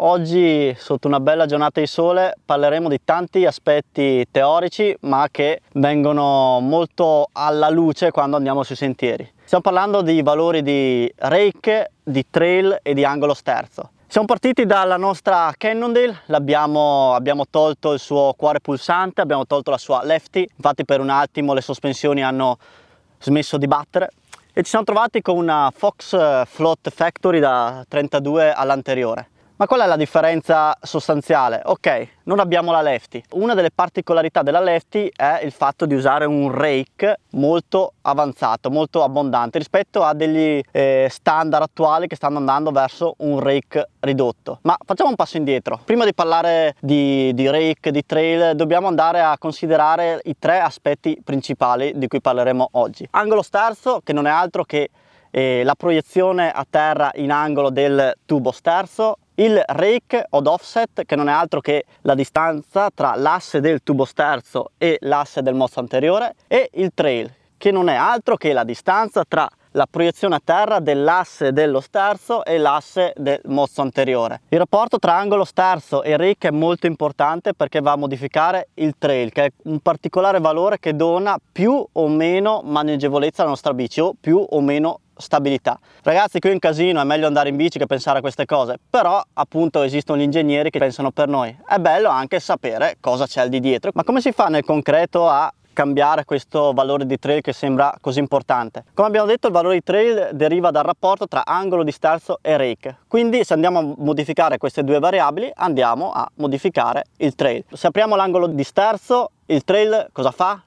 Oggi sotto una bella giornata di sole parleremo di tanti aspetti teorici ma che vengono molto alla luce quando andiamo sui sentieri. Stiamo parlando di valori di rake, di trail e di angolo sterzo. Siamo partiti dalla nostra Cannondale, abbiamo tolto il suo cuore pulsante, abbiamo tolto la sua lefty, infatti per un attimo le sospensioni hanno smesso di battere e ci siamo trovati con una Fox Float Factory da 32 all'anteriore. Ma qual è la differenza sostanziale? Ok, non abbiamo la lefty. Una delle particolarità della lefty è il fatto di usare un rake molto avanzato, molto abbondante rispetto a degli eh, standard attuali che stanno andando verso un rake ridotto. Ma facciamo un passo indietro. Prima di parlare di, di rake, di trail, dobbiamo andare a considerare i tre aspetti principali di cui parleremo oggi. Angolo sterzo, che non è altro che eh, la proiezione a terra in angolo del tubo sterzo, il rake od offset che non è altro che la distanza tra l'asse del tubo sterzo e l'asse del mozzo anteriore e il trail che non è altro che la distanza tra la proiezione a terra dell'asse dello sterzo e l'asse del mozzo anteriore. Il rapporto tra angolo sterzo e rake è molto importante perché va a modificare il trail, che è un particolare valore che dona più o meno maneggevolezza alla nostra bici o più o meno stabilità. Ragazzi qui in casino è meglio andare in bici che pensare a queste cose, però appunto esistono gli ingegneri che pensano per noi. È bello anche sapere cosa c'è al di dietro, ma come si fa nel concreto a cambiare questo valore di trail che sembra così importante. Come abbiamo detto il valore di trail deriva dal rapporto tra angolo di sterzo e rake, quindi se andiamo a modificare queste due variabili andiamo a modificare il trail. Se apriamo l'angolo di sterzo il trail cosa fa?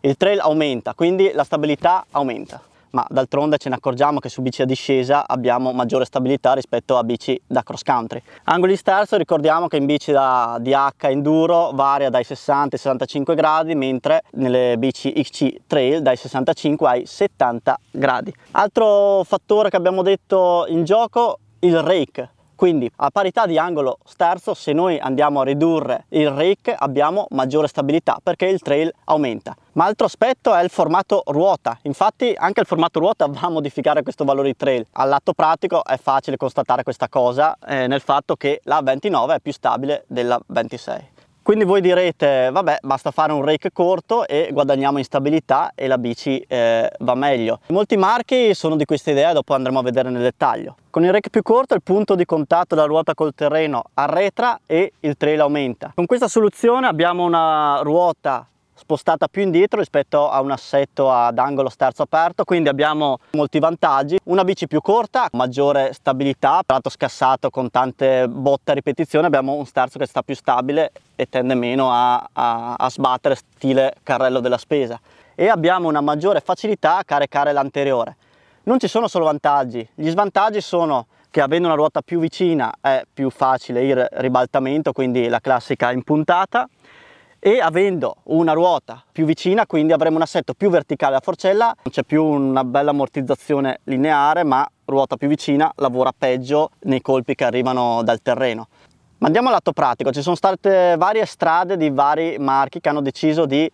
Il trail aumenta, quindi la stabilità aumenta ma d'altronde ce ne accorgiamo che su bici a discesa abbiamo maggiore stabilità rispetto a bici da cross country. Angoli sterzo ricordiamo che in bici da DH enduro varia dai 60 ai 65 gradi mentre nelle bici XC trail dai 65 ai 70 gradi. Altro fattore che abbiamo detto in gioco il rake quindi a parità di angolo sterzo se noi andiamo a ridurre il rake abbiamo maggiore stabilità perché il trail aumenta. Ma altro aspetto è il formato ruota, infatti anche il formato ruota va a modificare questo valore di trail. Al lato pratico è facile constatare questa cosa eh, nel fatto che la 29 è più stabile della 26. Quindi voi direte, vabbè, basta fare un rake corto e guadagniamo in stabilità e la bici eh, va meglio. Molti marchi sono di questa idea, dopo andremo a vedere nel dettaglio. Con il rake più corto il punto di contatto della ruota col terreno arretra e il trail aumenta. Con questa soluzione abbiamo una ruota spostata più indietro rispetto a un assetto ad angolo sterzo aperto quindi abbiamo molti vantaggi. Una bici più corta maggiore stabilità lato scassato con tante botte a ripetizione abbiamo un sterzo che sta più stabile e tende meno a, a, a sbattere stile carrello della spesa. E abbiamo una maggiore facilità a caricare l'anteriore. Non ci sono solo vantaggi gli svantaggi sono che avendo una ruota più vicina è più facile il ribaltamento quindi la classica impuntata e avendo una ruota più vicina quindi avremo un assetto più verticale a forcella. Non c'è più una bella ammortizzazione lineare ma ruota più vicina lavora peggio nei colpi che arrivano dal terreno. Ma andiamo al lato pratico. Ci sono state varie strade di vari marchi che hanno deciso di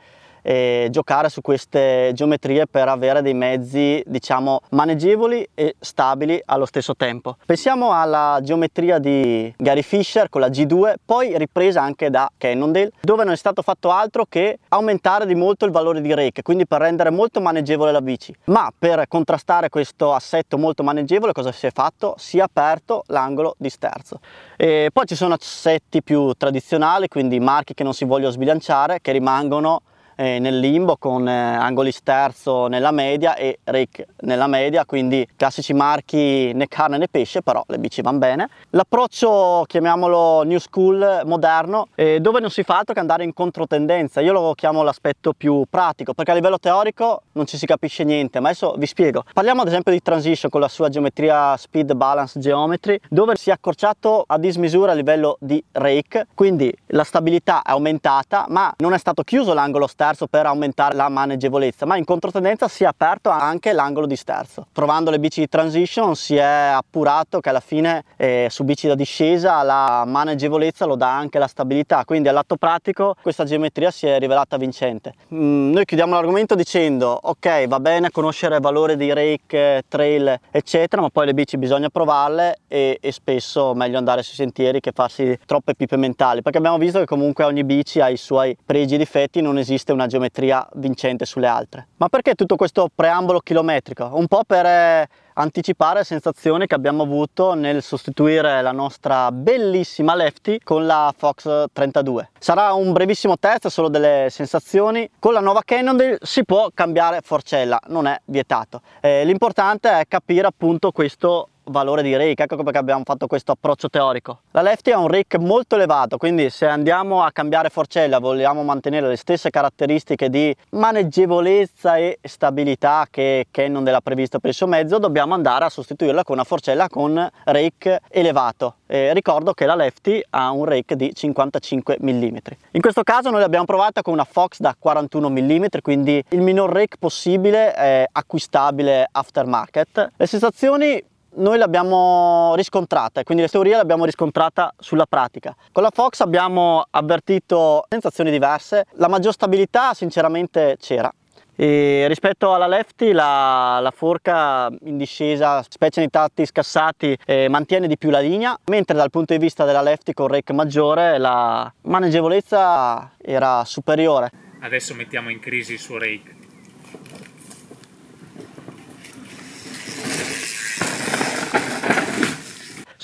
e giocare su queste geometrie per avere dei mezzi diciamo maneggevoli e stabili allo stesso tempo. Pensiamo alla geometria di Gary Fisher con la G2 poi ripresa anche da Cannondale dove non è stato fatto altro che aumentare di molto il valore di rake quindi per rendere molto maneggevole la bici ma per contrastare questo assetto molto maneggevole cosa si è fatto? Si è aperto l'angolo di sterzo e poi ci sono assetti più tradizionali quindi marchi che non si vogliono sbilanciare che rimangono eh, nel limbo con eh, angoli sterzo nella media e rake nella media quindi classici marchi né carne né pesce però le bici vanno bene. L'approccio chiamiamolo new school moderno eh, dove non si fa altro che andare in controtendenza. Io lo chiamo l'aspetto più pratico perché a livello teorico non ci si capisce niente ma adesso vi spiego. Parliamo ad esempio di transition con la sua geometria speed balance geometry dove si è accorciato a dismisura a livello di rake quindi la stabilità è aumentata ma non è stato chiuso l'angolo sterzo per aumentare la maneggevolezza ma in controtendenza si è aperto anche l'angolo di sterzo. Provando le bici di transition si è appurato che alla fine eh, su bici da discesa la maneggevolezza lo dà anche la stabilità. Quindi all'atto pratico questa geometria si è rivelata vincente. Mm, noi chiudiamo l'argomento dicendo ok va bene conoscere valori di rake, trail eccetera ma poi le bici bisogna provarle e, e spesso meglio andare sui sentieri che farsi troppe pipe mentali perché abbiamo visto che comunque ogni bici ha i suoi pregi e difetti non esiste una geometria vincente sulle altre ma perché tutto questo preambolo chilometrico? un po' per anticipare sensazioni che abbiamo avuto nel sostituire la nostra bellissima Lefty con la Fox 32. Sarà un brevissimo test, solo delle sensazioni. Con la nuova Cannondale si può cambiare forcella, non è vietato. Eh, l'importante è capire appunto questo valore di rake, ecco perché abbiamo fatto questo approccio teorico. La Lefty ha un rake molto elevato, quindi se andiamo a cambiare forcella vogliamo mantenere le stesse caratteristiche di maneggevolezza e stabilità che Canon ha previsto per il suo mezzo, dobbiamo andare a sostituirla con una forcella con rake elevato. E ricordo che la Lefty ha un rake di 55 mm. In questo caso noi l'abbiamo provata con una Fox da 41 mm, quindi il minor rake possibile è acquistabile aftermarket. Le sensazioni noi l'abbiamo riscontrata, quindi le teorie l'abbiamo riscontrata sulla pratica. Con la Fox abbiamo avvertito sensazioni diverse, la maggior stabilità sinceramente c'era. Rispetto alla Lefty la, la, forca in discesa, specie nei tratti scassati, eh, mantiene di più la linea, mentre dal punto di vista della Lefty con rake maggiore la maneggevolezza era superiore. Adesso mettiamo in crisi il suo rake.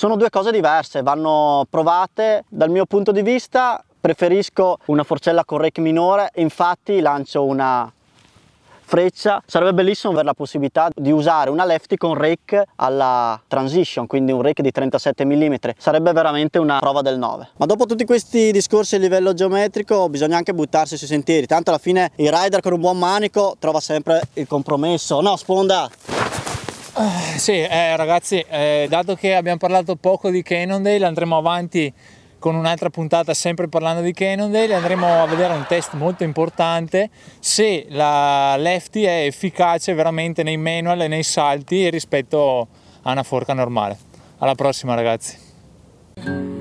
Sono due cose diverse, vanno provate. Dal mio punto di vista preferisco una forcella con rake minore, infatti lancio una freccia. Sarebbe bellissimo avere la possibilità di usare una lefty con rake alla transition, quindi un rake di 37 mm. Sarebbe veramente una prova del 9. Ma dopo tutti questi discorsi a livello geometrico bisogna anche buttarsi sui sentieri. Tanto alla fine il rider con un buon manico trova sempre il compromesso. No, sponda! Uh, sì, eh, ragazzi, eh, dato che abbiamo parlato poco di Cannondale, andremo avanti con un'altra puntata sempre parlando di Cannondale, andremo a vedere un test molto importante se la lefty è efficace veramente nei manual e nei salti rispetto a una forca normale. Alla prossima ragazzi!